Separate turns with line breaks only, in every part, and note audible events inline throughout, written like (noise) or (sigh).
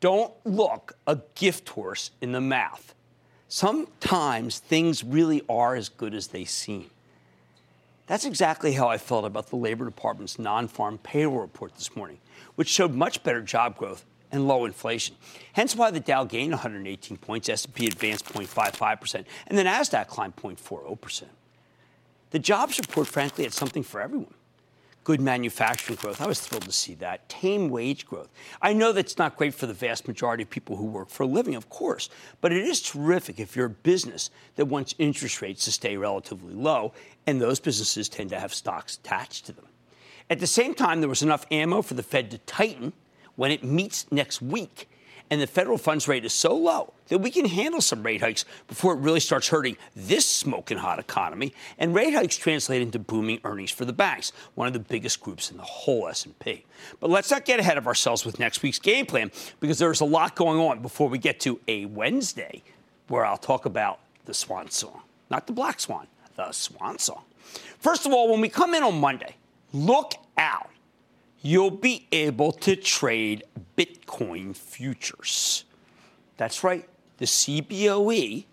Don't look a gift horse in the mouth. Sometimes things really are as good as they seem. That's exactly how I felt about the Labor Department's non farm payroll report this morning, which showed much better job growth and low inflation. Hence why the Dow gained 118 points, S&P advanced 0.55%, and the Nasdaq climbed 0.40%. The jobs report, frankly, had something for everyone good manufacturing growth. I was thrilled to see that. Tame wage growth. I know that's not great for the vast majority of people who work for a living, of course, but it is terrific if you're a business that wants interest rates to stay relatively low, and those businesses tend to have stocks attached to them. At the same time, there was enough ammo for the Fed to tighten when it meets next week and the federal funds rate is so low that we can handle some rate hikes before it really starts hurting this smoking hot economy. And rate hikes translate into booming earnings for the banks, one of the biggest groups in the whole S&P. But let's not get ahead of ourselves with next week's game plan because there's a lot going on before we get to a Wednesday where I'll talk about the swan song, not the black swan, the swan song. First of all, when we come in on Monday, look out you'll be able to trade Bitcoin futures. That's right, the CBOE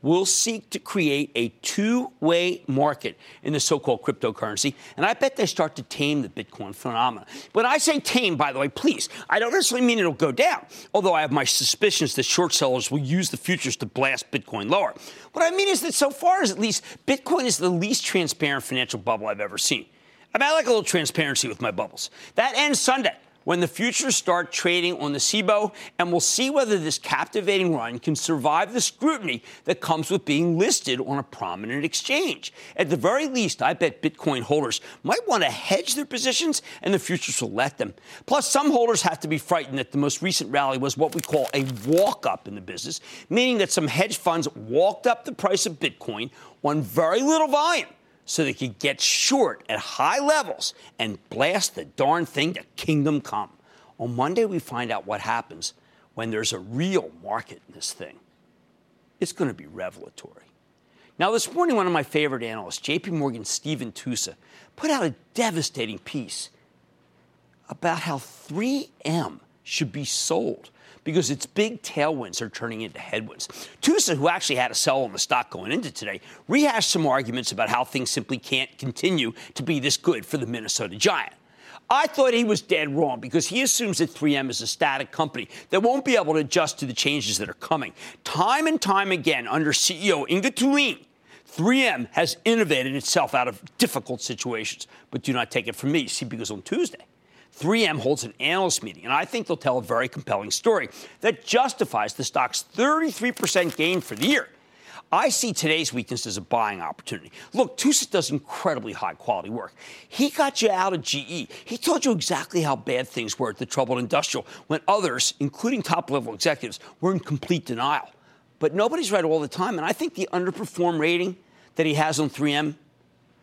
will seek to create a two way market in the so called cryptocurrency. And I bet they start to tame the Bitcoin phenomenon. When I say tame, by the way, please, I don't necessarily mean it'll go down, although I have my suspicions that short sellers will use the futures to blast Bitcoin lower. What I mean is that so far as at least Bitcoin is the least transparent financial bubble I've ever seen. I mean, I like a little transparency with my bubbles. That ends Sunday when the futures start trading on the CBOE, and we'll see whether this captivating run can survive the scrutiny that comes with being listed on a prominent exchange. At the very least, I bet Bitcoin holders might want to hedge their positions, and the futures will let them. Plus, some holders have to be frightened that the most recent rally was what we call a walk up in the business, meaning that some hedge funds walked up the price of Bitcoin on very little volume so they could get short at high levels and blast the darn thing to kingdom come. On Monday, we find out what happens when there's a real market in this thing. It's going to be revelatory. Now, this morning, one of my favorite analysts, JP Morgan Stephen Tusa, put out a devastating piece about how 3M should be sold because its big tailwinds are turning into headwinds. Tusa, who actually had a sell on the stock going into today, rehashed some arguments about how things simply can't continue to be this good for the Minnesota Giant. I thought he was dead wrong because he assumes that 3M is a static company that won't be able to adjust to the changes that are coming. Time and time again, under CEO Inge Thulin, 3M has innovated itself out of difficult situations. But do not take it from me. See, because on Tuesday, 3M holds an analyst meeting, and I think they'll tell a very compelling story that justifies the stock's 33% gain for the year. I see today's weakness as a buying opportunity. Look, Tusa does incredibly high quality work. He got you out of GE. He told you exactly how bad things were at the troubled industrial when others, including top level executives, were in complete denial. But nobody's right all the time, and I think the underperform rating that he has on 3M,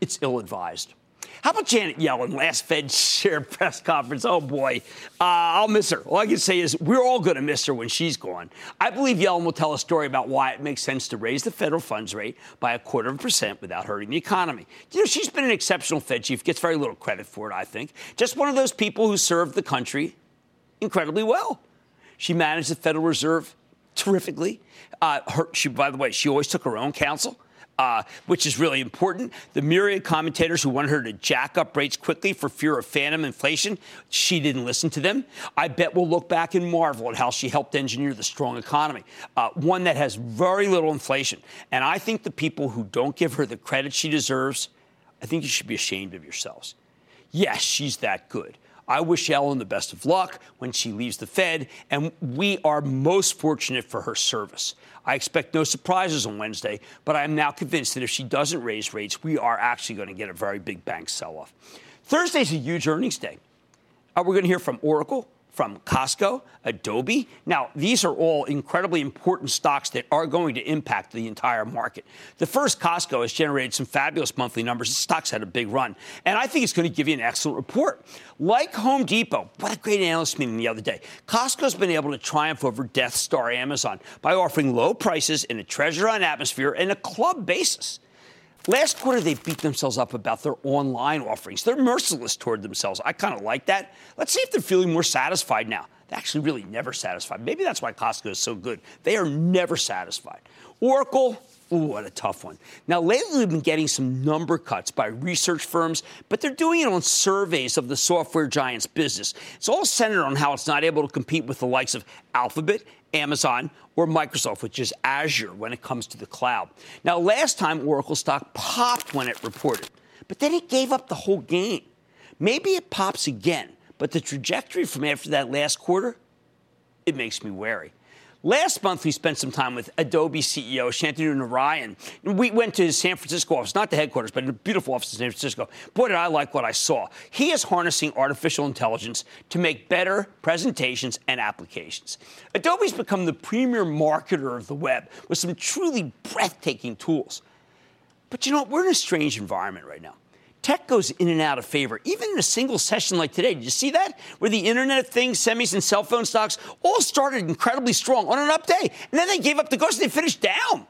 it's ill advised. How about Janet Yellen, last Fed chair (laughs) press conference? Oh boy, uh, I'll miss her. All I can say is we're all going to miss her when she's gone. I believe Yellen will tell a story about why it makes sense to raise the federal funds rate by a quarter of a percent without hurting the economy. You know, she's been an exceptional Fed chief, gets very little credit for it, I think. Just one of those people who served the country incredibly well. She managed the Federal Reserve terrifically. Uh, her, she, by the way, she always took her own counsel uh, which is really important. The myriad commentators who wanted her to jack up rates quickly for fear of phantom inflation, she didn't listen to them. I bet we'll look back and marvel at how she helped engineer the strong economy, uh, one that has very little inflation. And I think the people who don't give her the credit she deserves, I think you should be ashamed of yourselves. Yes, she's that good. I wish Yellen the best of luck when she leaves the Fed, and we are most fortunate for her service. I expect no surprises on Wednesday, but I am now convinced that if she doesn't raise rates, we are actually going to get a very big bank sell off. Thursday's a huge earnings day. Uh, we're going to hear from Oracle, from Costco, Adobe. Now, these are all incredibly important stocks that are going to impact the entire market. The first, Costco, has generated some fabulous monthly numbers. The stock's had a big run. And I think it's going to give you an excellent report. Like Home Depot, what a great analyst meeting the other day. Costco's been able to triumph over Death Star Amazon by offering low prices in a treasure on atmosphere and a club basis. Last quarter, they beat themselves up about their online offerings. They're merciless toward themselves. I kind of like that. Let's see if they're feeling more satisfied now. They're actually really never satisfied. Maybe that's why Costco is so good. They are never satisfied. Oracle, Ooh, what a tough one. Now, lately, we've been getting some number cuts by research firms, but they're doing it on surveys of the software giant's business. It's all centered on how it's not able to compete with the likes of Alphabet, Amazon, or Microsoft, which is Azure when it comes to the cloud. Now, last time, Oracle stock popped when it reported, but then it gave up the whole game. Maybe it pops again, but the trajectory from after that last quarter, it makes me wary. Last month, we spent some time with Adobe CEO Shantanu Narayan. We went to his San Francisco office, not the headquarters, but a beautiful office in San Francisco. Boy, did I like what I saw. He is harnessing artificial intelligence to make better presentations and applications. Adobe's become the premier marketer of the web with some truly breathtaking tools. But you know, we're in a strange environment right now tech goes in and out of favor, even in a single session like today. Did you see that? Where the Internet of Things, semis, and cell phone stocks all started incredibly strong on an up day, and then they gave up the ghost and they finished down.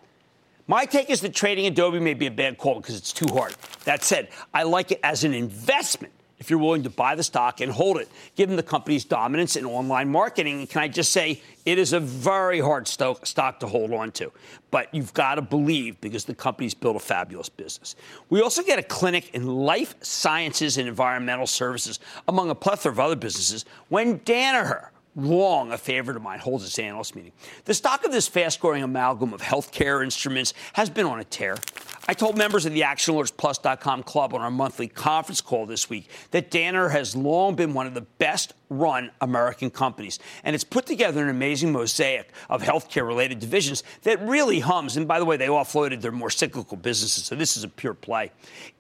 My take is that trading Adobe may be a bad call because it's too hard. That said, I like it as an investment if you're willing to buy the stock and hold it, given the company's dominance in online marketing. And can I just say, it is a very hard sto- stock to hold on to. But you've got to believe because the company's built a fabulous business. We also get a clinic in life sciences and environmental services, among a plethora of other businesses, when Danaher long a favorite of mine, holds its analyst meeting. The stock of this fast growing amalgam of healthcare instruments has been on a tear. I told members of the ActionAlertsPlus.com club on our monthly conference call this week that Danaher has long been one of the best run American companies. And it's put together an amazing mosaic of healthcare related divisions that really hums. And by the way, they offloaded their more cyclical businesses. So this is a pure play.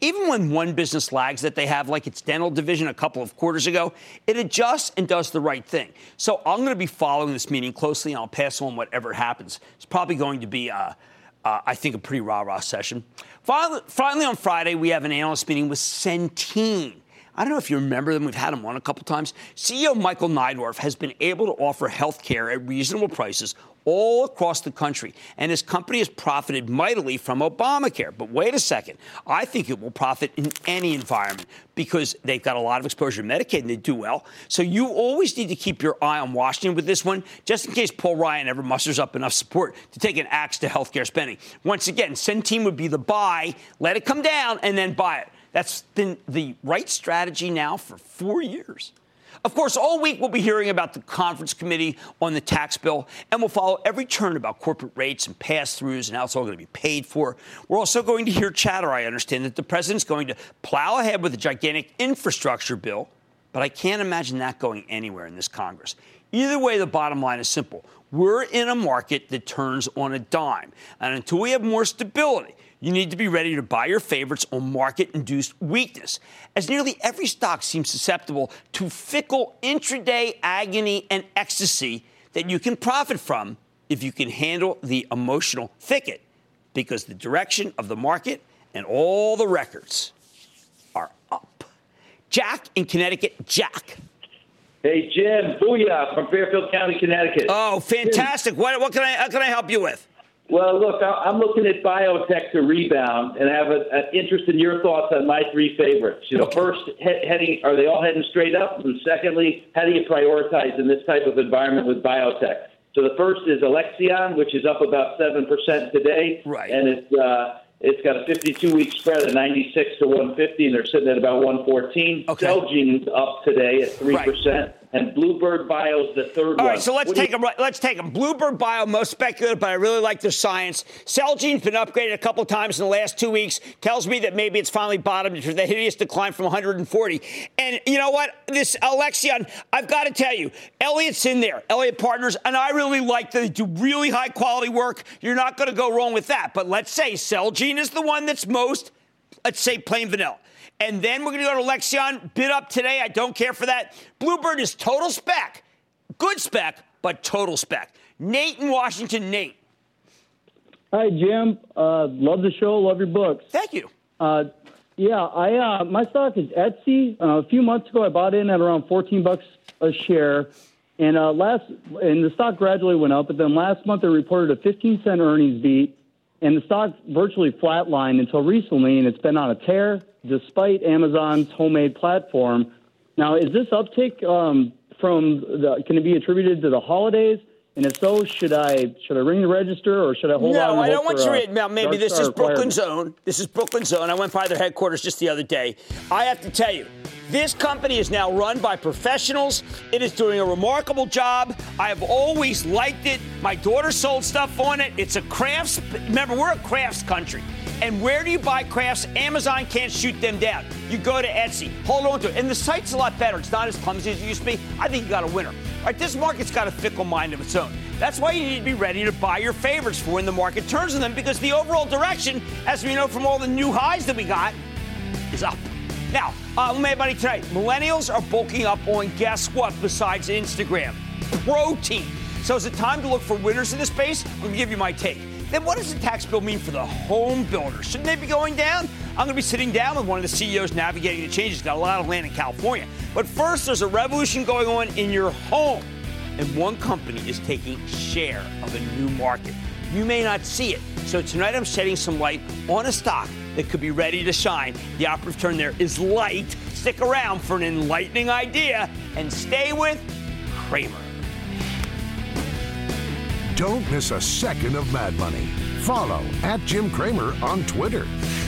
Even when one business lags that they have, like its dental division a couple of quarters ago, it adjusts and does the right thing. So I'm going to be following this meeting closely and I'll pass on whatever happens. It's probably going to be. Uh, uh, I think a pretty rah rah session. Finally, finally, on Friday, we have an analyst meeting with Centene. I don't know if you remember them. We've had them on a couple times. CEO Michael Neidorff has been able to offer health care at reasonable prices all across the country. And his company has profited mightily from Obamacare. But wait a second. I think it will profit in any environment because they've got a lot of exposure to Medicaid and they do well. So you always need to keep your eye on Washington with this one, just in case Paul Ryan ever musters up enough support to take an axe to healthcare spending. Once again, Centene would be the buy, let it come down, and then buy it. That's been the right strategy now for four years. Of course, all week we'll be hearing about the conference committee on the tax bill, and we'll follow every turn about corporate rates and pass throughs and how it's all going to be paid for. We're also going to hear chatter, I understand, that the president's going to plow ahead with a gigantic infrastructure bill, but I can't imagine that going anywhere in this Congress. Either way, the bottom line is simple. We're in a market that turns on a dime. And until we have more stability, you need to be ready to buy your favorites on market induced weakness, as nearly every stock seems susceptible to fickle intraday agony and ecstasy that you can profit from if you can handle the emotional thicket, because the direction of the market and all the records are up. Jack in Connecticut. Jack.
Hey, Jim. Booyah from Fairfield County, Connecticut.
Oh, fantastic. What, what can I, how can I help you with?
Well, look, I'm looking at biotech to rebound, and have an interest in your thoughts on my three favorites. You know, okay. first, he- heading are they all heading straight up? And secondly, how do you prioritize in this type of environment with biotech? So the first is Alexion, which is up about seven percent today,
right?
And it's uh, it's got a 52 week spread of 96 to 150, and they're sitting at about 114.
Okay.
Celgene's up today at three right. And Bluebird Bio is the third
All
one.
right, so let's what take them. Let's take them. Bluebird Bio, most speculative, but I really like their science. Celgene's been upgraded a couple times in the last two weeks. Tells me that maybe it's finally bottomed after the hideous decline from 140. And you know what? This Alexion, I've got to tell you, Elliot's in there, Elliot Partners, and I really like that they do really high quality work. You're not going to go wrong with that. But let's say Celgene is the one that's most, let's say, plain vanilla. And then we're going to go to Lexion. Bid up today. I don't care for that. Bluebird is total spec. Good spec, but total spec. Nate in Washington. Nate.
Hi, Jim. Uh, love the show. Love your books.
Thank you.
Uh, yeah, I uh, my stock is Etsy. Uh, a few months ago, I bought in at around 14 bucks a share, and uh, last and the stock gradually went up. But then last month, they reported a 15 cent earnings beat, and the stock virtually flatlined until recently, and it's been on a tear despite Amazon's homemade platform. Now, is this uptick um, from the, can it be attributed to the holidays? And if so, should I should I ring the register or should I hold
no,
on?
No, I don't want you to. Now, maybe this is Brooklyn Zone. This is Brooklyn Zone. I went by their headquarters just the other day. I have to tell you, this company is now run by professionals. It is doing a remarkable job. I have always liked it. My daughter sold stuff on it. It's a crafts. Remember, we're a crafts country. And where do you buy crafts? Amazon can't shoot them down. You go to Etsy, hold on to it. And the site's a lot better. It's not as clumsy as it used to be. I think you got a winner. Right, this market's got a fickle mind of its own. That's why you need to be ready to buy your favorites for when the market turns on them because the overall direction, as we know from all the new highs that we got, is up. Now, uh, Mad Money tonight. Millennials are bulking up on guess what besides Instagram? Protein. So is it time to look for winners in this space? I'm to give you my take. Then what does the tax bill mean for the home builders? Shouldn't they be going down? I'm going to be sitting down with one of the CEOs navigating the changes. Got a lot of land in California. But first, there's a revolution going on in your home. And one company is taking share of a new market. You may not see it. So tonight I'm shedding some light on a stock that could be ready to shine. The operative term there is light. Stick around for an enlightening idea and stay with Cramer.
Don't miss a second of Mad Money. Follow at Jim Cramer on Twitter.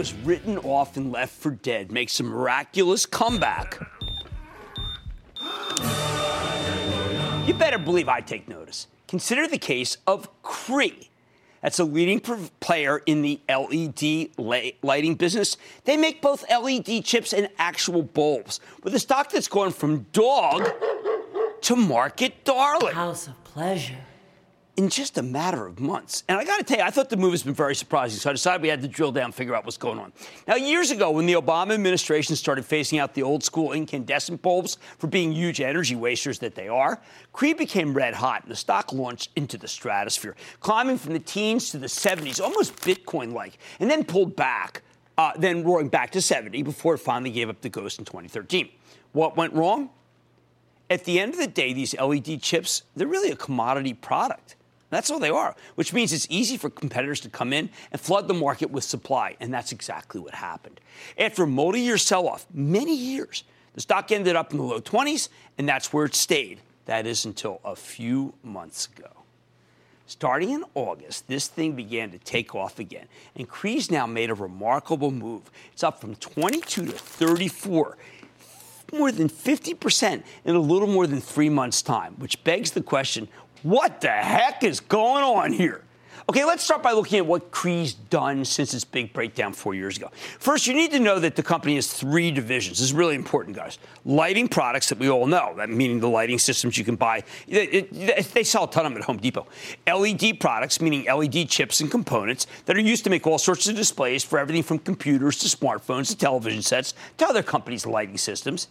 was written off and left for dead makes a miraculous comeback. You better believe I take notice. Consider the case of Cree. That's a leading player in the LED lighting business. They make both LED chips and actual bulbs, with a stock that's gone from dog to market darling.
House of pleasure
in just a matter of months. And I got to tell you, I thought the move has been very surprising. So I decided we had to drill down figure out what's going on. Now, years ago, when the Obama administration started phasing out the old school incandescent bulbs for being huge energy wasters that they are, Cree became red hot and the stock launched into the stratosphere, climbing from the teens to the 70s, almost Bitcoin like, and then pulled back, uh, then roaring back to 70 before it finally gave up the ghost in 2013. What went wrong? At the end of the day, these LED chips, they're really a commodity product. That's all they are, which means it's easy for competitors to come in and flood the market with supply. And that's exactly what happened. After a multi year sell off, many years, the stock ended up in the low 20s, and that's where it stayed. That is until a few months ago. Starting in August, this thing began to take off again, and Cree's now made a remarkable move. It's up from 22 to 34, more than 50% in a little more than three months' time, which begs the question what the heck is going on here? Okay, let's start by looking at what Cree's done since its big breakdown four years ago. First, you need to know that the company has three divisions. This is really important, guys. Lighting products that we all know, that meaning the lighting systems you can buy. It, it, they sell a ton of them at Home Depot. LED products, meaning LED chips and components that are used to make all sorts of displays for everything from computers to smartphones to television sets to other companies' lighting systems.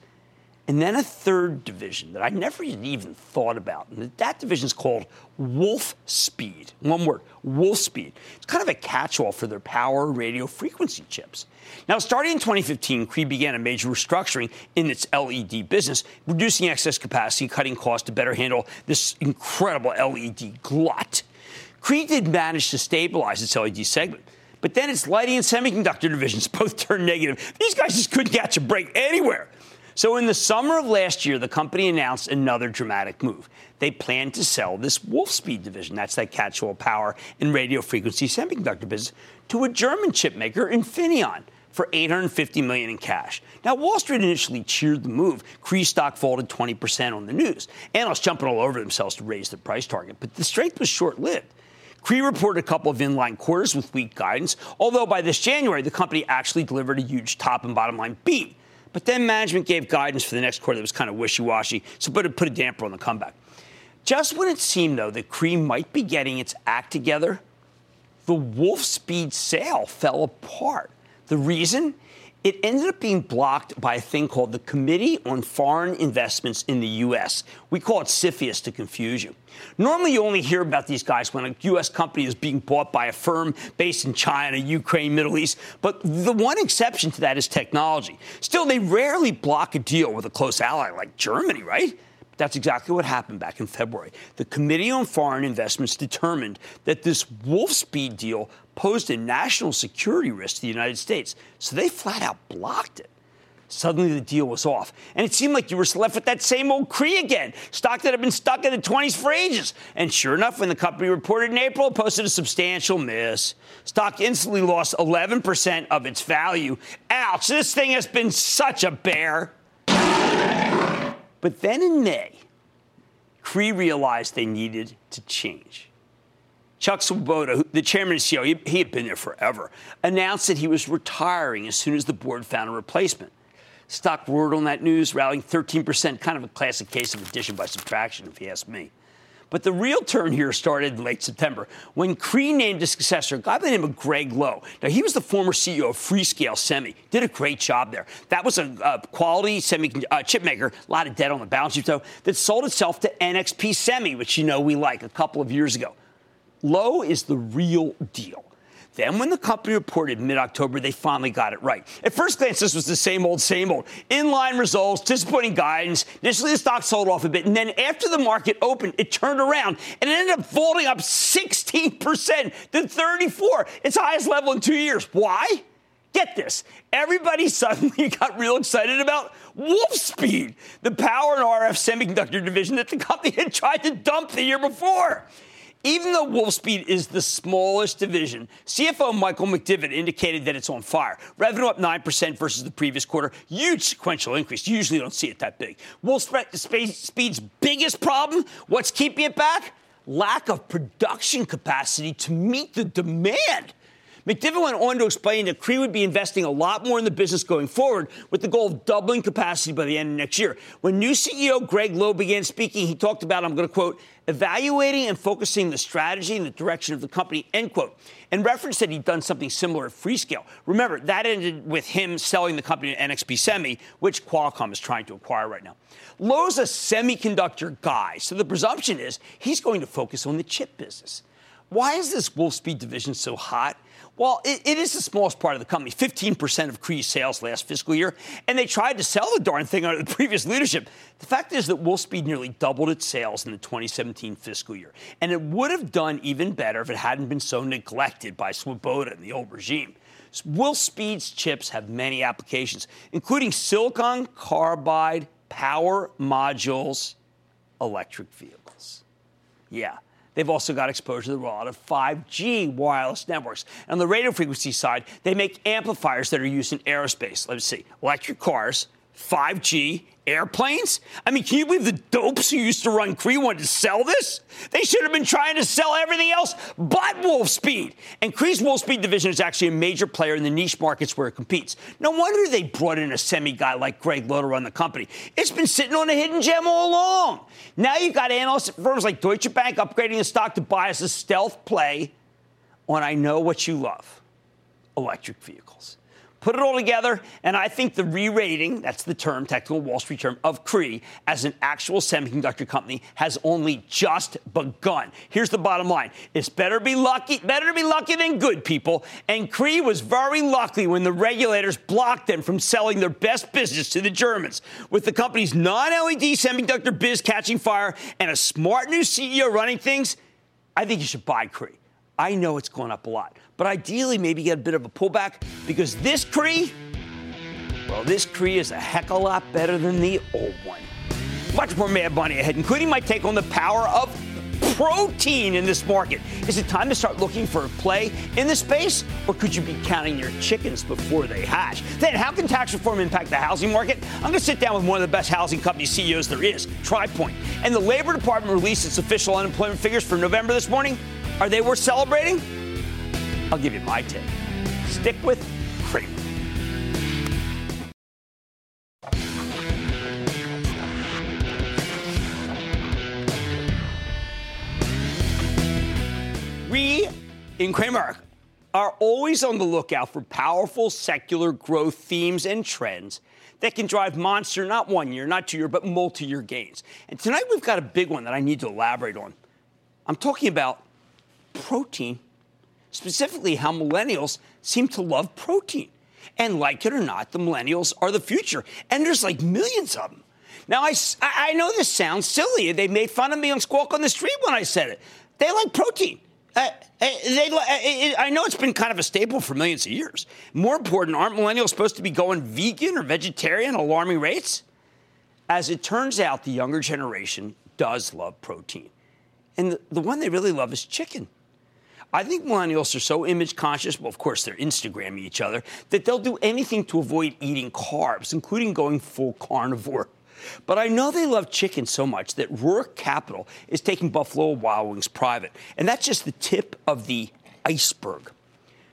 And then a third division that I never even thought about. And that division is called Wolf Speed. One word, Wolfspeed. It's kind of a catch all for their power radio frequency chips. Now, starting in 2015, Cree began a major restructuring in its LED business, reducing excess capacity, cutting costs to better handle this incredible LED glut. Cree did manage to stabilize its LED segment. But then its lighting and semiconductor divisions (laughs) both turned negative. These guys just couldn't catch a break anywhere. So, in the summer of last year, the company announced another dramatic move. They plan to sell this Wolfspeed division, that's that catch all power and radio frequency semiconductor business, to a German chip maker, Infineon for 850 million in cash. Now, Wall Street initially cheered the move. Cree stock folded 20% on the news. Analysts jumping all over themselves to raise the price target, but the strength was short-lived. Cree reported a couple of inline quarters with weak guidance, although by this January, the company actually delivered a huge top and bottom line beat. But then management gave guidance for the next quarter that was kind of wishy washy, so put a, put a damper on the comeback. Just when it seemed, though, that Cree might be getting its act together, the Wolfspeed sale fell apart. The reason? It ended up being blocked by a thing called the Committee on Foreign Investments in the U.S. We call it CFIUS to confuse you. Normally, you only hear about these guys when a U.S. company is being bought by a firm based in China, Ukraine, Middle East. But the one exception to that is technology. Still, they rarely block a deal with a close ally like Germany, right? That's exactly what happened back in February. The Committee on Foreign Investments determined that this Wolfspeed deal posed a national security risk to the United States, so they flat out blocked it. Suddenly the deal was off. And it seemed like you were left with that same old Cree again, stock that had been stuck in the 20s for ages. And sure enough, when the company reported in April, it posted a substantial miss. Stock instantly lost 11% of its value. Ouch, this thing has been such a bear. But then in May, Cree realized they needed to change. Chuck Swoboda, the chairman and CEO, he, had been there forever, announced that he was retiring as soon as the board found a replacement. Stock roared on that news, rallying 13%, kind of a classic case of addition by subtraction, if you ask me. But the real turn here started in late September when Cree named a successor, a guy by the name of Gregg Lowe. Now, he was the former CEO of Freescale Semi, did a great job there. That was a, a quality semi uh, chip maker, a lot of debt on the balance sheet, though, that sold itself to NXP Semi, which you know we like a couple of years ago. Lowe is the real deal. Then, when the company reported mid October, they finally got it right. At first glance, this was the same old, same old. Inline results, disappointing guidance. Initially, the stock sold off a bit. And then, after the market opened, it turned around and it ended up vaulting up 16% to 34, its highest level in two years. Why? Get this. Everybody (laughs) suddenly got real excited about Wolfspeed, the power and RF semiconductor division that the company had tried to dump the year before. Even though Wolfspeed is the smallest division, CFO Michael McDevitt indicated that it's on fire. Revenue up 9% versus the previous quarter. Huge sequential increase. You usually don't see it that big. Wolfspeed's biggest problem, what's keeping it back? Lack of production capacity to meet the demand. McDevitt went on to explain that Cree would be investing a lot more in the business going forward with the goal of doubling capacity by the end of next year. When new CEO Gregg Lowe began speaking, he talked about, I'm going to quote, evaluating and focusing the strategy and the direction of the company, end quote. And referenced that he'd done something similar at Freescale. Remember, that ended with him selling the company to NXP Semi, which Qualcomm is trying to acquire right now. Lowe's a semiconductor guy, so the presumption is he's going to focus on the chip business. Why is this Wolfspeed division so hot? Well, it, it is the smallest part of the company, 15% of Cree's sales last fiscal year, and they tried to sell the darn thing under the (laughs) previous leadership. The fact is that Wolfspeed nearly doubled its sales in the 2017 fiscal year, and it would have done even better if it hadn't been so neglected by Swoboda and the old regime. Wolfspeed's chips have many applications, including silicon carbide power modules, electric vehicles. Yeah, They've also got exposure to the rollout of 5G wireless networks. And on the radio frequency side, they make amplifiers that are used in aerospace. Let's see, electric cars, 5G, airplanes? I mean, can you believe the dopes who used to run Cree wanted to sell this? They should have been trying to sell everything else but Wolfspeed. And Cree's Wolfspeed division is actually a major player in the niche markets where it competes. No wonder they brought in a semi guy like Gregg Lowe to run the company. It's been sitting on a hidden gem all along. Now you've got analyst firms like Deutsche Bank upgrading the stock to buy as a stealth play on I know what you love electric vehicles. Put it all together, and I think the re rating, that's the term, technical Wall Street term, of Cree as an actual semiconductor company has only just begun. Here's the bottom line it's better be lucky, better to be lucky than good, people. And Cree was very lucky when the regulators blocked them from selling their best business to the Germans. With the company's non LED semiconductor biz catching fire and a smart new CEO running things, I think you should buy Cree. I know it's going up a lot, but ideally, maybe get a bit of a pullback because this Cree, well, this Cree is a heck of a lot better than the old one. Much more Mad Money ahead, including my take on the power of protein in this market. Is it time to start looking for a play in the space, or could you be counting your chickens before they hatch? Then, how can tax reform impact the housing market? I'm going to sit down with one of the best housing company CEOs there is, TRI Pointe. And the Labor Department released its official unemployment figures for November this morning. Are they worth celebrating? I'll give you my take. Stick with Cramer. We in Cramer are always on the lookout for powerful secular growth themes and trends that can drive monster, not one year, not two year, but multi year gains. And tonight we've got a big one that I need to elaborate on. I'm talking about protein, specifically how millennials seem to love protein. And like it or not, the millennials are the future. And there's like millions of them. Now, I, I know this sounds silly. They made fun of me on Squawk on the Street when I said it. They like protein. Uh, uh they, uh, I know it's been kind of a staple for millions of years. More important, aren't millennials supposed to be going vegan or vegetarian at alarming rates? As it turns out, the younger generation does love protein. And the, the one they really love is chicken. I think millennials are so image conscious, well, of course, they're Instagramming each other, that they'll do anything to avoid eating carbs, including going full carnivore. But I know they love chicken so much that Roark Capital is taking Buffalo Wild Wings private. And that's just the tip of the iceberg.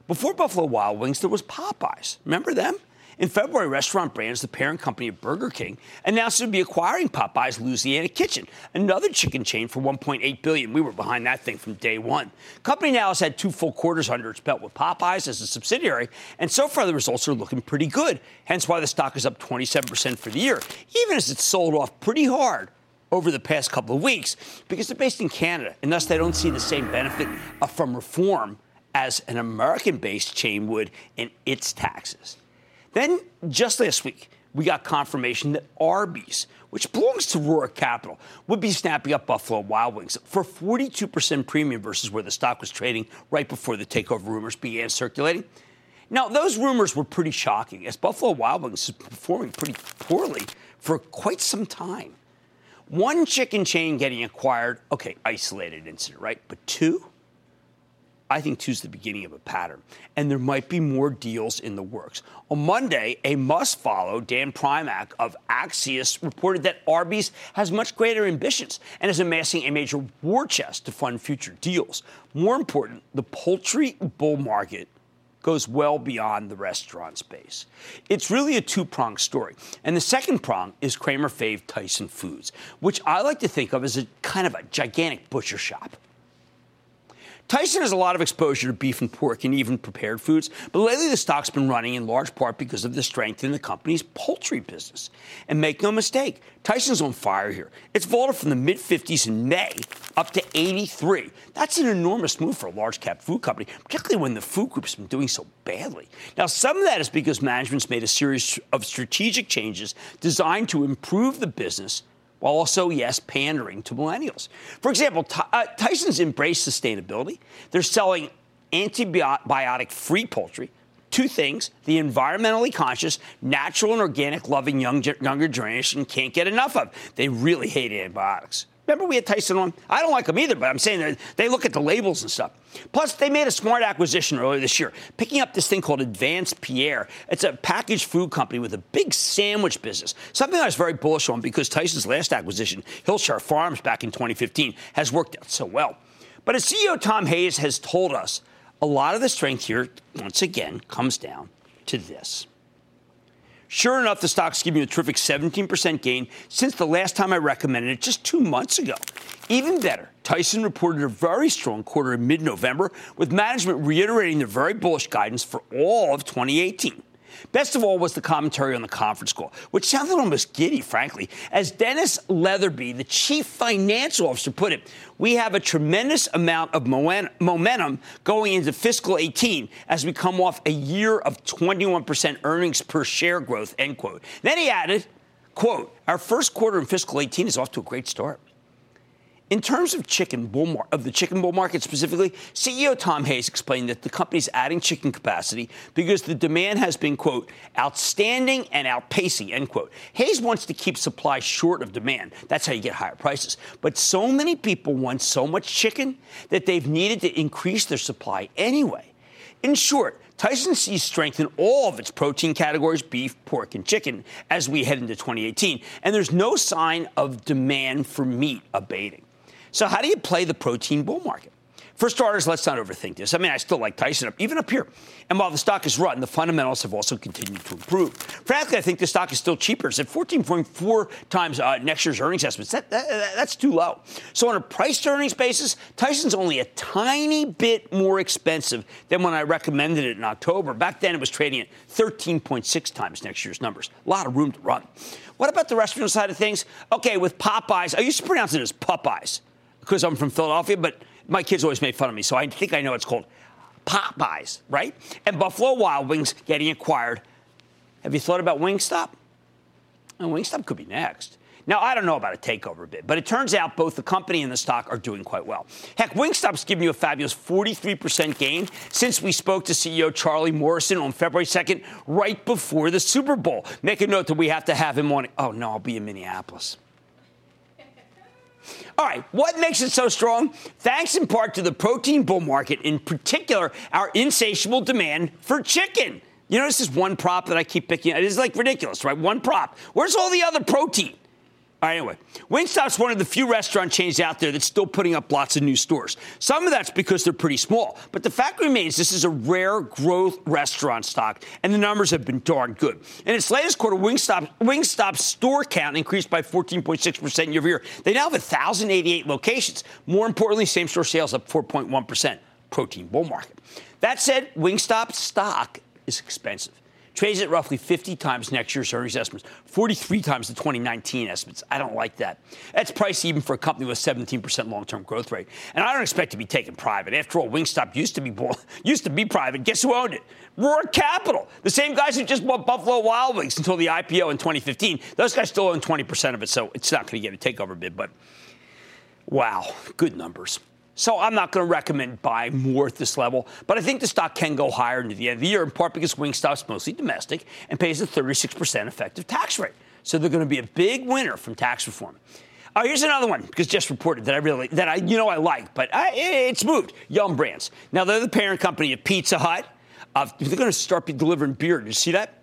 Before Buffalo Wild Wings, there was Popeyes. Remember them? In February, Restaurant Brands, the parent company of Burger King, announced it would be acquiring Popeye's Louisiana Kitchen, another chicken chain for 1.8 billion. We were behind that thing from day one. Company now has had two full quarters under its belt with Popeyes as a subsidiary, and so far the results are looking pretty good. Hence why the stock is up 27% for the year, even as it's sold off pretty hard over the past couple of weeks because they're based in Canada, and thus they don't see the same benefit from reform as an American based chain would in its taxes. Then, just last week, we got confirmation that Arby's, which belongs to Roark Capital, would be snapping up Buffalo Wild Wings for 42% premium versus where the stock was trading right before the takeover rumors began circulating. Now, those rumors were pretty shocking, as Buffalo Wild Wings is performing pretty poorly for quite some time. One chicken chain getting acquired, okay, isolated incident, right? But two? I think two's the beginning of a pattern, and there might be more deals in the works. On Monday, a must follow, Dan Primack of Axios, reported that Arby's has much greater ambitions and is amassing a major war chest to fund future deals. More important, the poultry bull market goes well beyond the restaurant space. It's really a two pronged story. And the second prong is Cramer fave Tyson Foods, which I like to think of as a kind of a gigantic butcher shop. Tyson has a lot of exposure to beef and pork and even prepared foods, but lately the stock's been running in large part because of the strength in the company's poultry business. And make no mistake, Tyson's on fire here. It's vaulted from the mid 50s in May up to 83. That's an enormous move for a large cap food company, particularly when the food group's been doing so badly. Now, some of that is because management's made a series of strategic changes designed to improve the business while also, yes, pandering to millennials. For example, uh, Tyson's embraced sustainability. They're selling antibiotic free poultry. Two things the environmentally conscious, natural, and organic loving young, younger generation can't get enough of. They really hate antibiotics. Remember we had Tyson on? I don't like them either, but I'm saying that they look at the labels and stuff. Plus, they made a smart acquisition earlier this year, picking up this thing called AdvancePierre. It's a packaged food company with a big sandwich business, something I was very bullish on because Tyson's last acquisition, Hillshire Farms back in 2015, has worked out so well. But as CEO Tom Hayes has told us, a lot of the strength here, once again, comes down to this. Sure enough, the stock's giving you a terrific 17% gain since the last time I recommended it just two months ago. Even better, Tyson reported a very strong quarter in mid November, with management reiterating their very bullish guidance for all of 2018. Best of all was the commentary on the conference call, which sounded almost giddy, frankly. As Dennis Leatherby, the chief financial officer, put it, we have a tremendous amount of momentum going into fiscal 18 as we come off a year of 21% earnings per share growth, end quote. Then he added, quote, our first quarter in fiscal 18 is off to a great start. In terms of chicken bull mar- of the chicken bull market specifically, CEO Tom Hayes explained that the company is adding chicken capacity because the demand has been quote outstanding and outpacing end quote. Hayes wants to keep supply short of demand. That's how you get higher prices. But so many people want so much chicken that they've needed to increase their supply anyway. In short, Tyson sees strength in all of its protein categories beef, pork, and chicken as we head into 2018. And there's no sign of demand for meat abating. So, how do you play the protein bull market? For starters, let's not overthink this. I mean, I still like Tyson up, even up here. And while the stock is rotten, the fundamentals have also continued to improve. Frankly, I think the stock is still cheaper. It's at 14.4 times uh, next year's earnings estimates. That, that, that's too low. So on a price to earnings basis, Tyson's only a tiny bit more expensive than when I recommended it in October. Back then, it was trading at 13.6 times next year's numbers. A lot of room to run. What about the restaurant side of things? Okay, with Popeyes, I used to pronounce it as Popeyes because I'm from Philadelphia, but my kids always made fun of me, so I think I know it's called Popeyes, right? And Buffalo Wild Wings getting acquired. Have you thought about Wingstop? And Wingstop could be next. Now, I don't know about a takeover bid, but it turns out both the company and the stock are doing quite well. Heck, Wingstop's given you a fabulous 43% gain since we spoke to CEO Charlie Morrison on February 2nd, right before the Super Bowl. Make a note that we have to have him on. Oh, no, I'll be in Minneapolis. All right, what makes it so strong? Thanks in part to the protein bull market, in particular, our insatiable demand for chicken. You know, this is one prop that I keep picking. It is like ridiculous, right? One prop. Where's all the other protein? All right, anyway, Wingstop's one of the few restaurant chains out there that's still putting up lots of new stores. Some of that's because they're pretty small, but the fact remains this is a rare growth restaurant stock, and the numbers have been darn good. In its latest quarter, Wingstop, Wingstop's store count increased by 14.6% year over year. They now have 1,088 locations. More importantly, same store sales up 4.1%. Protein bull market. That said, Wingstop stock is expensive trades at roughly 50 times next year's earnings estimates, 43 times the 2019 estimates. I don't like that. That's priced even for a company with 17% long-term growth rate. And I don't expect to be taken private. After all, Wingstop used to be (laughs) used to be private. Guess who owned it? Roark Capital, the same guys who just bought Buffalo Wild Wings until the IPO in 2015. Those guys still own 20% of it, so it's not going to get a takeover bid. But wow, good numbers. So I'm not going to recommend buying more at this level, but I think the stock can go higher into the end of the year, in part because Wingstop's mostly domestic and pays a 36% effective tax rate. So they're going to be a big winner from tax reform. Oh, here's another one because just reported that I really that I you know I like, but I, it's moved. Yum Brands. Now they're the parent company of Pizza Hut. Uh, they're going to start delivering beer. Did you see that?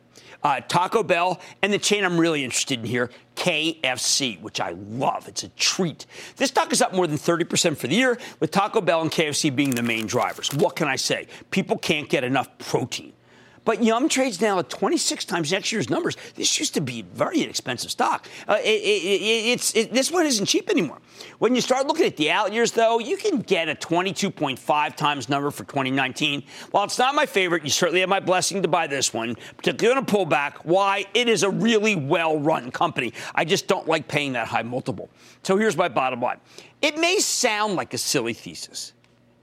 Uh, Taco Bell, and the chain I'm really interested in here, KFC, which I love. It's a treat. This stock is up more than 30% for the year, with Taco Bell and KFC being the main drivers. What can I say? People can't get enough protein. But Yum trades now at 26 times next year's numbers. This used to be very inexpensive stock. Uh, it, it, it's it, this one isn't cheap anymore. When you start looking at the out years, though, you can get a 22.5 times number for 2019. While it's not my favorite, you certainly have my blessing to buy this one, particularly on a pullback. Why? It is a really well-run company. I just don't like paying that high multiple. So here's my bottom line. It may sound like a silly thesis,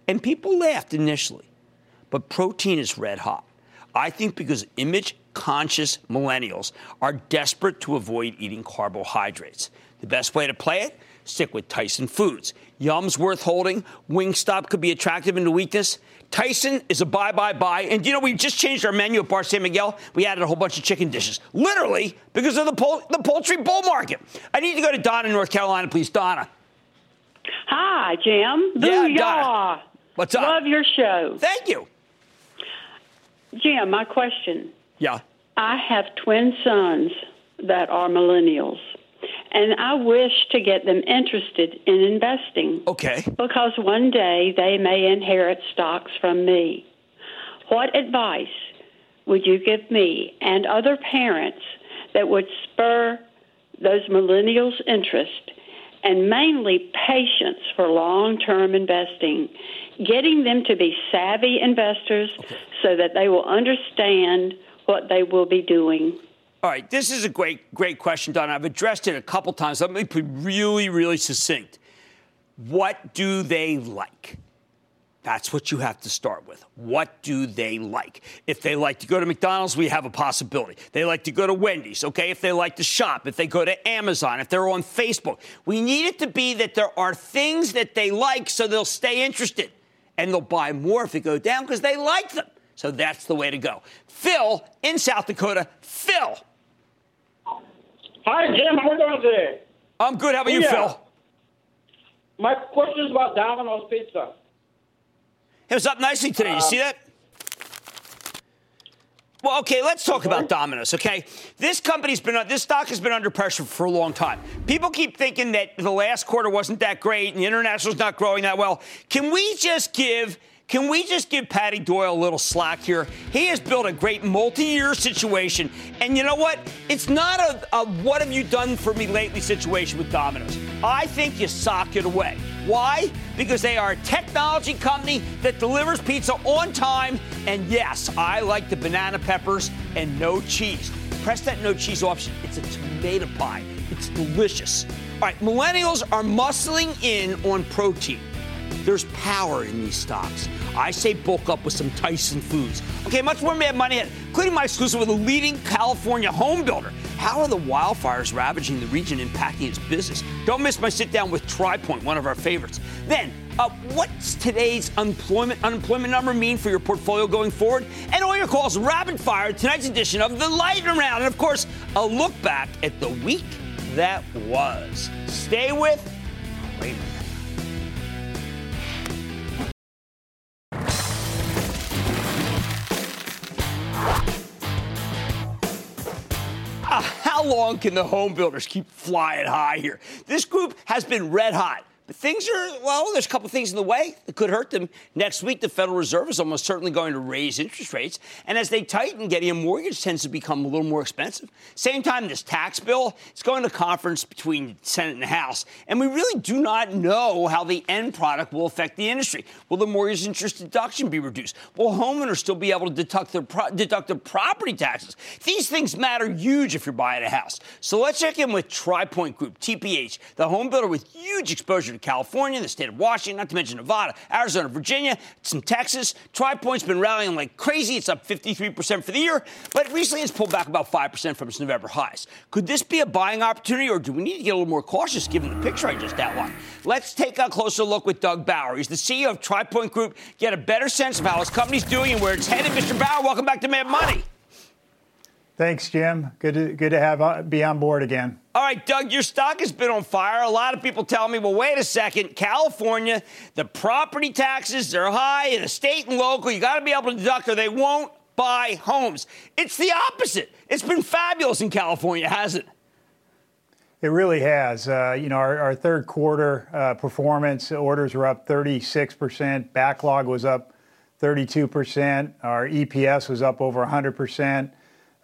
and people laughed initially, but protein is red hot. I think because image conscious millennials are desperate to avoid eating carbohydrates. The best way to play it? Stick with Tyson Foods. Yum's worth holding. Wingstop could be attractive into weakness. Tyson is a buy, buy, buy. And you know, we just changed our menu at Bar San Miguel. We added a whole bunch of chicken dishes, literally because of the, pol- the poultry bull market. I need to go to Donna, in North Carolina, please. Donna.
Hi, Jim.
Yeah. Donna. What's up?
Love your show.
Thank you.
Jim, my question.
Yeah.
I have twin sons that are millennials, and I wish to get them interested in investing
Okay.
because one day they may inherit stocks from me. What advice would you give me and other parents that would spur those millennials' interest and mainly patience for long term investing, getting them to be savvy investors so that they will understand what they will be doing?
All right, this is a great, great question, Don. I've addressed it a couple times. Let me be really, really succinct. What do they like? That's what you have to start with. What do they like? If they like to go to McDonald's, we have a possibility. They like to go to Wendy's, okay? If they like to shop, if they go to Amazon, if they're on Facebook. We need it to be that there are things that they like so they'll stay interested and they'll buy more if they go down because they like them. So that's the way to go. Phil in South Dakota. Phil.
Hi, Jim. How are you doing today?
I'm good. How about you, Phil?
My question is about Domino's Pizza.
It was up nicely today. You uh, see that? Well, okay, let's talk about Domino's, okay? This company's been, this stock has been under pressure for a long time. People keep thinking that the last quarter wasn't that great and the international's not growing that well. Can we just give can we just give Patty Doyle a little slack here? He has built a great multi-year situation, and you know what? It's not a, a "what have you done for me lately" situation with Domino's. I think you sock it away. Why? Because they are a technology company that delivers pizza on time. And yes, I like the banana peppers and no cheese. Press that no cheese option. It's a tomato pie. It's delicious. All right, millennials are muscling in on protein. There's power in these stocks. I say bulk up with some Tyson Foods. Okay, much more Mad Money, at including my exclusive with a leading California home builder. How are the wildfires ravaging the region impacting its business? Don't miss my sit down with TRI Pointe, one of our favorites. Then, uh, what's today's unemployment unemployment number mean for your portfolio going forward? And all your calls rapid fire tonight's edition of the Lightning Round, and of course, a look back at the week that was. Stay with Cramer. Long can the home builders keep flying high here? This group has been red hot. Things are, well, there's a couple things in the way that could hurt them. Next week, the Federal Reserve is almost certainly going to raise interest rates. And as they tighten, getting a mortgage tends to become a little more expensive. Same time, this tax bill, is going to conference between Senate and House. And we really do not know how the end product will affect the industry. Will the mortgage interest deduction be reduced? Will homeowners still be able to deduct their, pro- deduct their property taxes? These things matter huge if you're buying a house. So let's check in with TRI Pointe Group, TPH, the home builder with huge exposure California, the state of Washington, not to mention Nevada, Arizona, Virginia, some Texas. TRI Pointe's been rallying like crazy. It's up 53% for the year, but recently it's pulled back about 5% from its November highs. Could this be a buying opportunity, or do we need to get a little more cautious given the picture I just outlined? Let's take a closer look with Doug Bauer. He's the CEO of TRI Pointe Group. Get a better sense of how his company's doing and where it's headed. Mr. Bauer, welcome back to Mad Money.
Thanks, Jim. Good to, good to have uh, be on board again.
All right, Doug, your stock has been on fire. A lot of people tell me, well, wait a second. California, the property taxes, they're high, and the state and local, you got to be able to deduct or they won't buy homes. It's the opposite. It's been fabulous in California, hasn't it?
It really has. Uh, you know, our, our third quarter uh, performance orders were up 36%, backlog was up 32%, our EPS was up over 100%, um,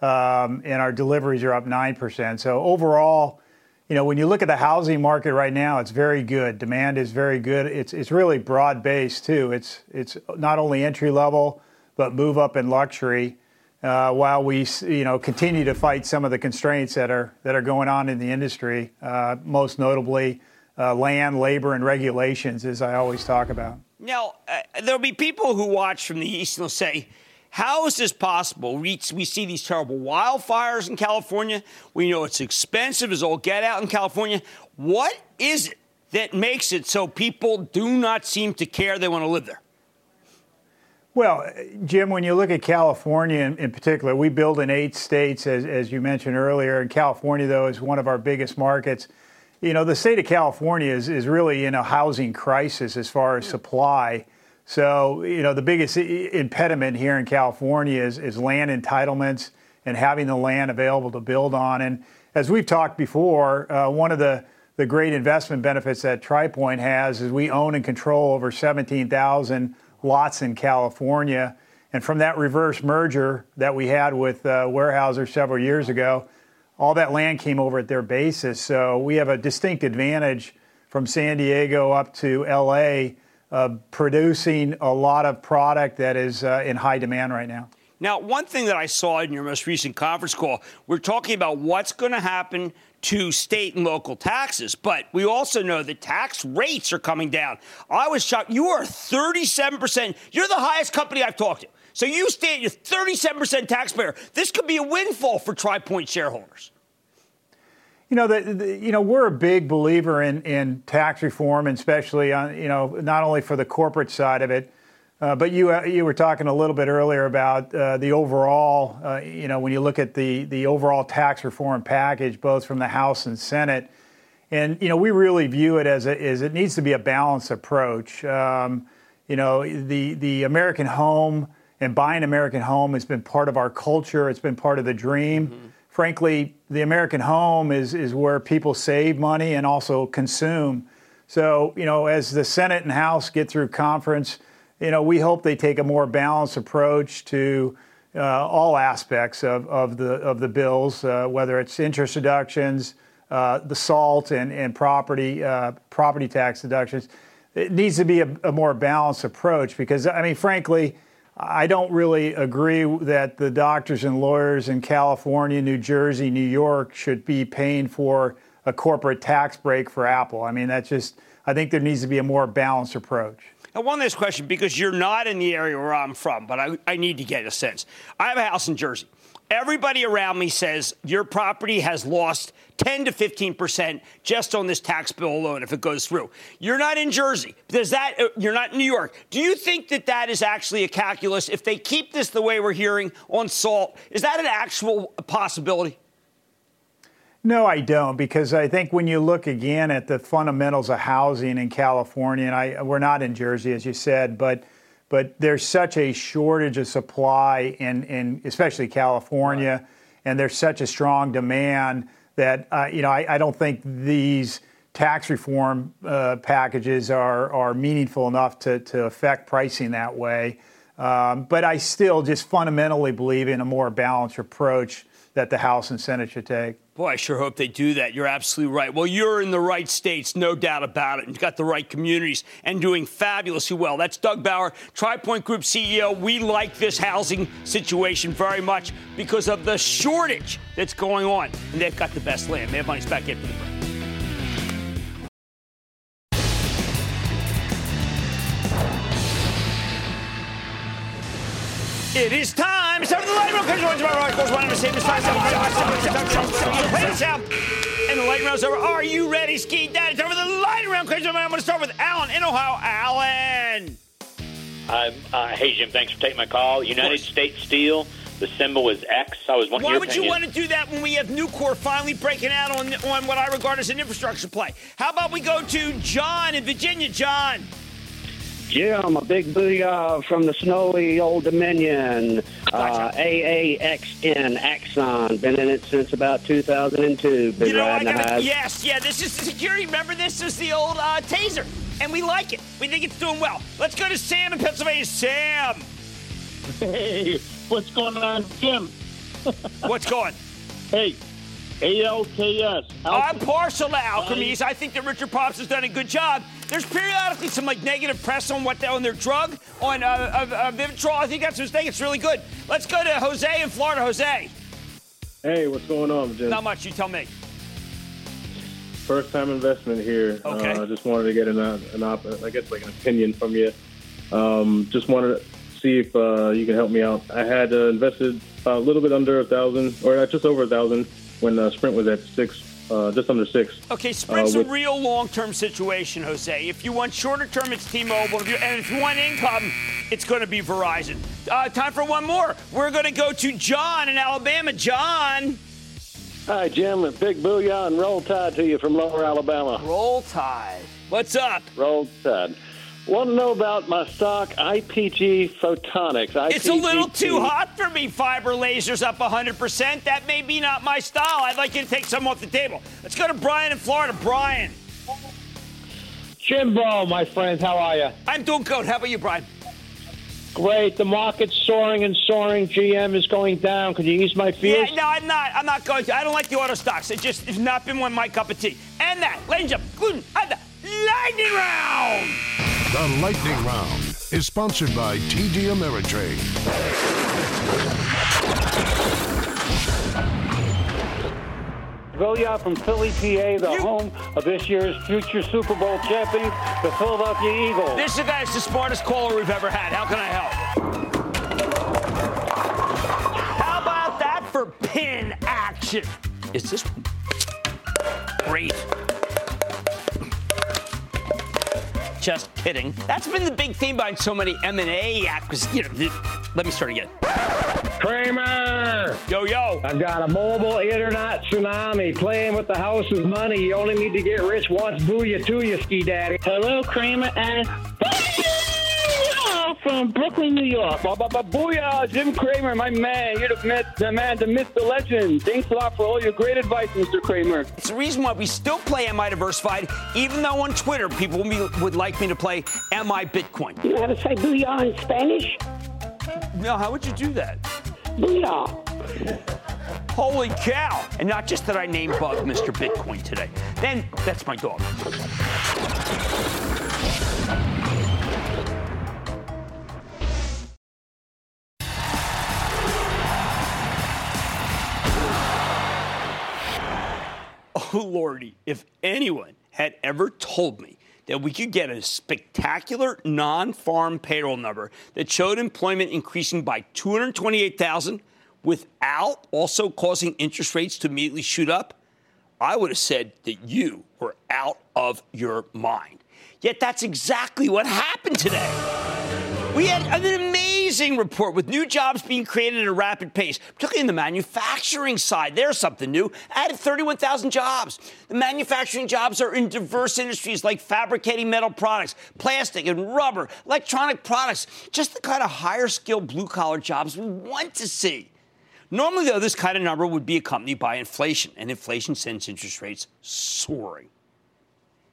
and our deliveries are up 9%. So overall, you know, when you look at the housing market right now, it's very good. Demand is very good. It's it's really broad based too. It's it's not only entry level, but move up in luxury. Uh, while we you know continue to fight some of the constraints that are that are going on in the industry, uh, most notably uh, land, labor, and regulations, as I always talk about.
Now, uh, there'll be people who watch from the east and they'll say, how is this possible? We, we see these terrible wildfires in California. We know it's expensive as all get out in California. What is it that makes it so people do not seem to care they want to live there?
Well, Jim, when you look at California in, in particular, we build in eight states, as, as you mentioned earlier. And California, though, is one of our biggest markets. you know, the state of California is, is really in a housing crisis as far as supply. So, you know, the biggest impediment here in California is, is land entitlements and having the land available to build on. And as we've talked before, uh, one of the, the great investment benefits that TRI Pointe has is we own and control over 17,000 lots in California. And from that reverse merger that we had with uh, several years ago, all that land came over at their basis. So we have a distinct advantage from San Diego up to LA, producing a lot of product that is uh, in high demand right now.
Now, one thing that I saw in your most recent conference call, we're talking about what's going to happen to state and local taxes, but we also know that tax rates are coming down. I was shocked. You are 37%. You're the highest company I've talked to. So you stand, you're 37% taxpayer. This could be a windfall for TRI Pointe shareholders.
You know, the, the, you know, we're a big believer in, in tax reform, and especially on, you know, not only for the corporate side of it, uh, but you uh, you were talking a little bit earlier about uh, the overall, uh, you know, when you look at the the overall tax reform package, both from the House and Senate, and you know, we really view it as a, as it needs to be a balanced approach. Um, you know, the the American home and buying an American home has been part of our culture. It's been part of the dream. Mm-hmm. Frankly, the American home is is where people save money and also consume. So, you know, as the Senate and House get through conference you know, we hope they take a more balanced approach to uh, all aspects of, of the of the bills, uh, whether it's interest deductions, uh, the SALT, and and property uh, property tax deductions. It needs to be a, a, more balanced approach because I mean, frankly, I don't really agree that the doctors and lawyers in California, New Jersey, New York should be paying for a corporate tax break for Apple. I mean, that's just I think there needs to be a more balanced approach.
Now, one last question because you're not in the area where I'm from, but I, I need to get a sense. I have a house in Jersey. Everybody around me says your property has lost 10 to 15 percent just on this tax bill alone if it goes through. You're not in Jersey. Does that? Uh, you're not in New York. Do you think that that is actually a calculus? If they keep this the way we're hearing on salt, is that an actual possibility?
No, I don't, because I think when you look again at the fundamentals of housing in California, and I, we're not in Jersey, as you said, but but there's such a shortage of supply in, in especially California, right. and there's such a strong demand that uh, you know I, I, don't think these tax reform uh, packages are are meaningful enough to to affect pricing that way. Um, but I still just fundamentally believe in a more balanced approach that the House and Senate should take.
Boy, I sure hope they do that. You're absolutely right. Well, you're in the right states, no doubt about it. You've got the right communities and doing fabulously well. That's Doug Bauer, TRI Pointe Group CEO. We like this housing situation very much because of the shortage that's going on. And they've got the best land. Mad Money's back for the break. It is time. It's for the lightning round. One, two, right, goes one, and the same as five, seven, five, seven, seven, seven, seven, play the sound. And the lightning round's over. Are you ready, Ski Daddy? Time for the lightning round. Crazy I'm going to start with Alan in Ohio. Alan.
Uh, hey, Jim. Thanks for taking my call. United States Steel. The symbol is X. I was
wondering. Why would you want to do that when we have Nucor finally breaking out on on what I regard as an infrastructure play? How about we go to John in Virginia? John.
Jim, a big booyah from the snowy Old Dominion. Uh, AAXN, Axon. Been in it since about 2002. Been
you know, I gotta, yes, yeah, this is the security. Remember, this is the old uh, taser, and we like it. We think it's doing well. Let's go to Sam in Pennsylvania. Sam.
Hey, what's going on, Jim? (laughs)
what's going?
Hey, ALKS.
I'm partial to Alkermes. I think that Richard Pops has done a good job. There's periodically some like negative press on what on their drug on uh, uh, uh, Vivitrol. I think that's a mistake. It's really good. Let's go to Jose in Florida. Jose.
Hey, what's going on, Jim?
Not much. You tell me.
First time investment here.
Okay. I
uh, just wanted to get an, an op- I guess like an opinion from you. Um, just wanted to see if uh, you can help me out. I had uh, invested a little bit under a thousand, or just over a thousand when uh, Sprint was at six, uh, just under six.
Okay, Sprint's uh, with- a real long-term situation, Jose. If you want shorter term, it's T-Mobile, if and if you want income, it's going to be Verizon. Uh, time for one more. We're going to go to John in Alabama. John.
Hi, Jim. Big booyah and roll tide to you from Lower Alabama.
Roll tide. What's up?
Roll tide. Want to know about my stock, IPG Photonics? IPG
It's a little too hot for me. Fiber lasers up 100%. That may be not my style. I'd like you to take some off the table. Let's go to Brian in Florida. Brian.
Jimbo, my friends, how are you?
I'm doing good. How about you, Brian?
Great. The market's soaring and soaring. GM is going down. Could you ease my fears?
Yeah, no, I'm not. I'm not going to. I don't like the auto stocks. It just has not been one my cup of tea. And that, ladies and gentlemen, uh, the lightning round.
The lightning round is sponsored by TD Ameritrade.
Booyah from Philly, PA, the home of this year's future Super Bowl champions, the Philadelphia Eagles.
This guy is the smartest caller we've ever had. How can I help? How about that for pin action? Is this? Great. Just kidding. That's been the big theme behind so many M&A acquisitions. You know, let me start again.
Cramer!
Yo, yo.
I've got a mobile internet tsunami playing with the house's money. You only need to get rich once. Booyah to you, ski daddy.
Hello, Cramer and from Brooklyn, New York. Ba, ba, ba, booyah, Jim Cramer, my man. You're the, myth, the man, the myth, the legend. Thanks a lot for all your great advice, Mr. Cramer.
It's the reason why we still play Am I Diversified, even though on Twitter people would like me to play Am I Bitcoin.
You know how to say booyah in Spanish?
No, how would you do that?
Booyah.
Holy cow. And not just that I name bug Mr. Bitcoin today. Then that's my dog. Oh, Lordy, if anyone had ever told me that we could get a spectacular non-farm payroll number that showed employment increasing by 228,000 without also causing interest rates to immediately shoot up, I would have said that you were out of your mind. Yet that's exactly what happened today. We had an amazing report with new jobs being created at a rapid pace, particularly in the manufacturing side. There's something new. Added 31,000 jobs. The manufacturing jobs are in diverse industries like fabricating metal products, plastic and rubber, electronic products, just the kind of higher skilled blue collar jobs we want to see. Normally, though, this kind of number would be accompanied by inflation, and inflation sends interest rates soaring.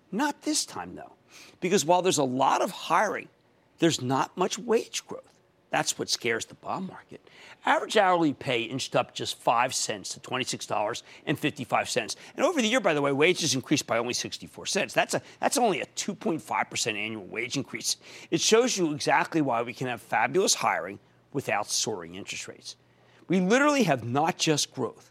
Not this time, though, because while there's a lot of hiring, there's not much wage growth. That's what scares the bond market. Average hourly pay inched up just 5 cents to $26.55. And over the year, by the way, wages increased by only 64 cents. That's, a, that's only a 2.5% annual wage increase. It shows you exactly why we can have fabulous hiring without soaring interest rates. We literally have not just growth,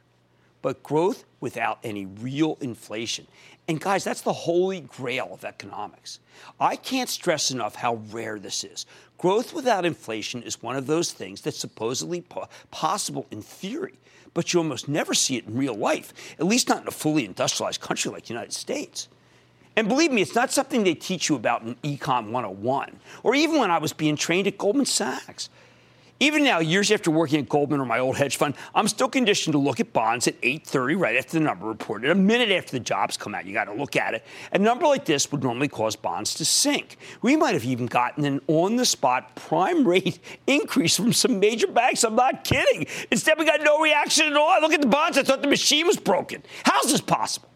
but growth without any real inflation. And guys, that's the holy grail of economics. I can't stress enough how rare this is. Growth without inflation is one of those things that's supposedly po- possible in theory, but you almost never see it in real life, at least not in a fully industrialized country like the United States. And believe me, it's not something they teach you about in Econ 101, or even when I was being trained at Goldman Sachs. Even now, years after working at Goldman or my old hedge fund, I'm still conditioned to look at bonds at 8:30 right after the number reported. A minute after the jobs come out, you got to look at it. A number like this would normally cause bonds to sink. We might have even gotten an on-the-spot prime rate (laughs) increase from some major banks. I'm not kidding. Instead, we got no reaction at all. I look at the bonds. I thought the machine was broken. How's this possible?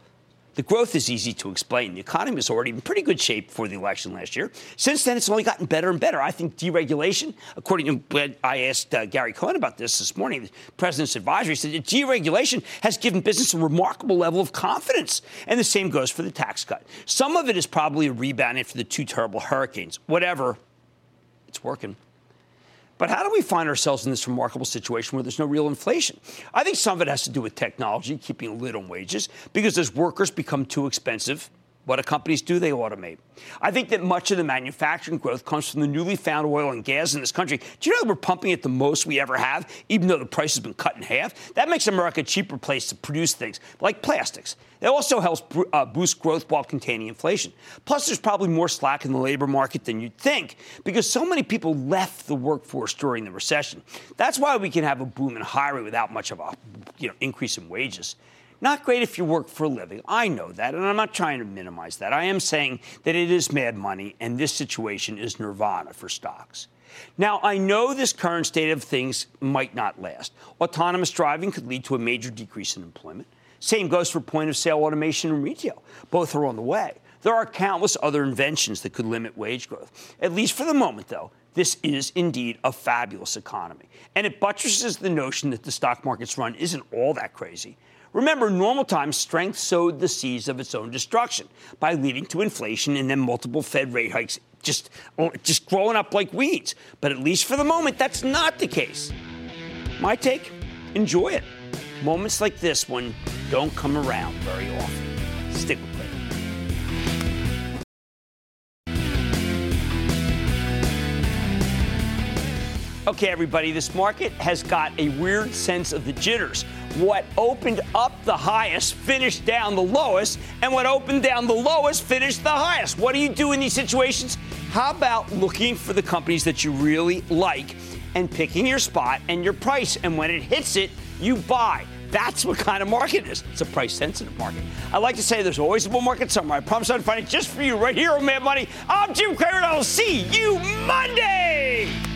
The growth is easy to explain. The economy was already in pretty good shape before the election last year. Since then, it's only gotten better and better. I think deregulation, according to I asked uh, Gary Cohn about this this morning, the president's advisory said that deregulation has given business a remarkable level of confidence. And the same goes for the tax cut. Some of it is probably a rebound after the two terrible hurricanes. Whatever, it's working. But how do we find ourselves in this remarkable situation where there's no real inflation? I think some of it has to do with technology, keeping a lid on wages, because as workers become too expensive, what do companies do? They automate. I think that much of the manufacturing growth comes from the newly found oil and gas in this country. Do you know that we're pumping it the most we ever have, even though the price has been cut in half? That makes America a cheaper place to produce things like plastics. It also helps uh, boost growth while containing inflation. Plus, there's probably more slack in the labor market than you'd think because so many people left the workforce during the recession. That's why we can have a boom in hiring without much of a you know, increase in wages. Not great if you work for a living. I know that, and I'm not trying to minimize that. I am saying that it is mad money, and this situation is nirvana for stocks. Now, I know this current state of things might not last. Autonomous driving could lead to a major decrease in employment. Same goes for point of sale automation and retail. Both are on the way. There are countless other inventions that could limit wage growth. At least for the moment, though, this is indeed a fabulous economy. And it buttresses the notion that the stock market's run isn't all that crazy. Remember, normal times, strength sowed the seeds of its own destruction by leading to inflation and then multiple Fed rate hikes just, just growing up like weeds. But at least for the moment, that's not the case. My take enjoy it. Moments like this one don't come around very often. Stick with it. Okay, everybody, this market has got a weird sense of the jitters. What opened up the highest finished down the lowest, and what opened down the lowest finished the highest. What do you do in these situations? How about looking for the companies that you really like and picking your spot and your price, and when it hits it, you buy. That's what kind of market it is. It's a price sensitive market. I like to say there's always a bull market somewhere. I promise I'll find it just for you right here on Mad Money. I'm Jim Cramer, and I'll see you Monday.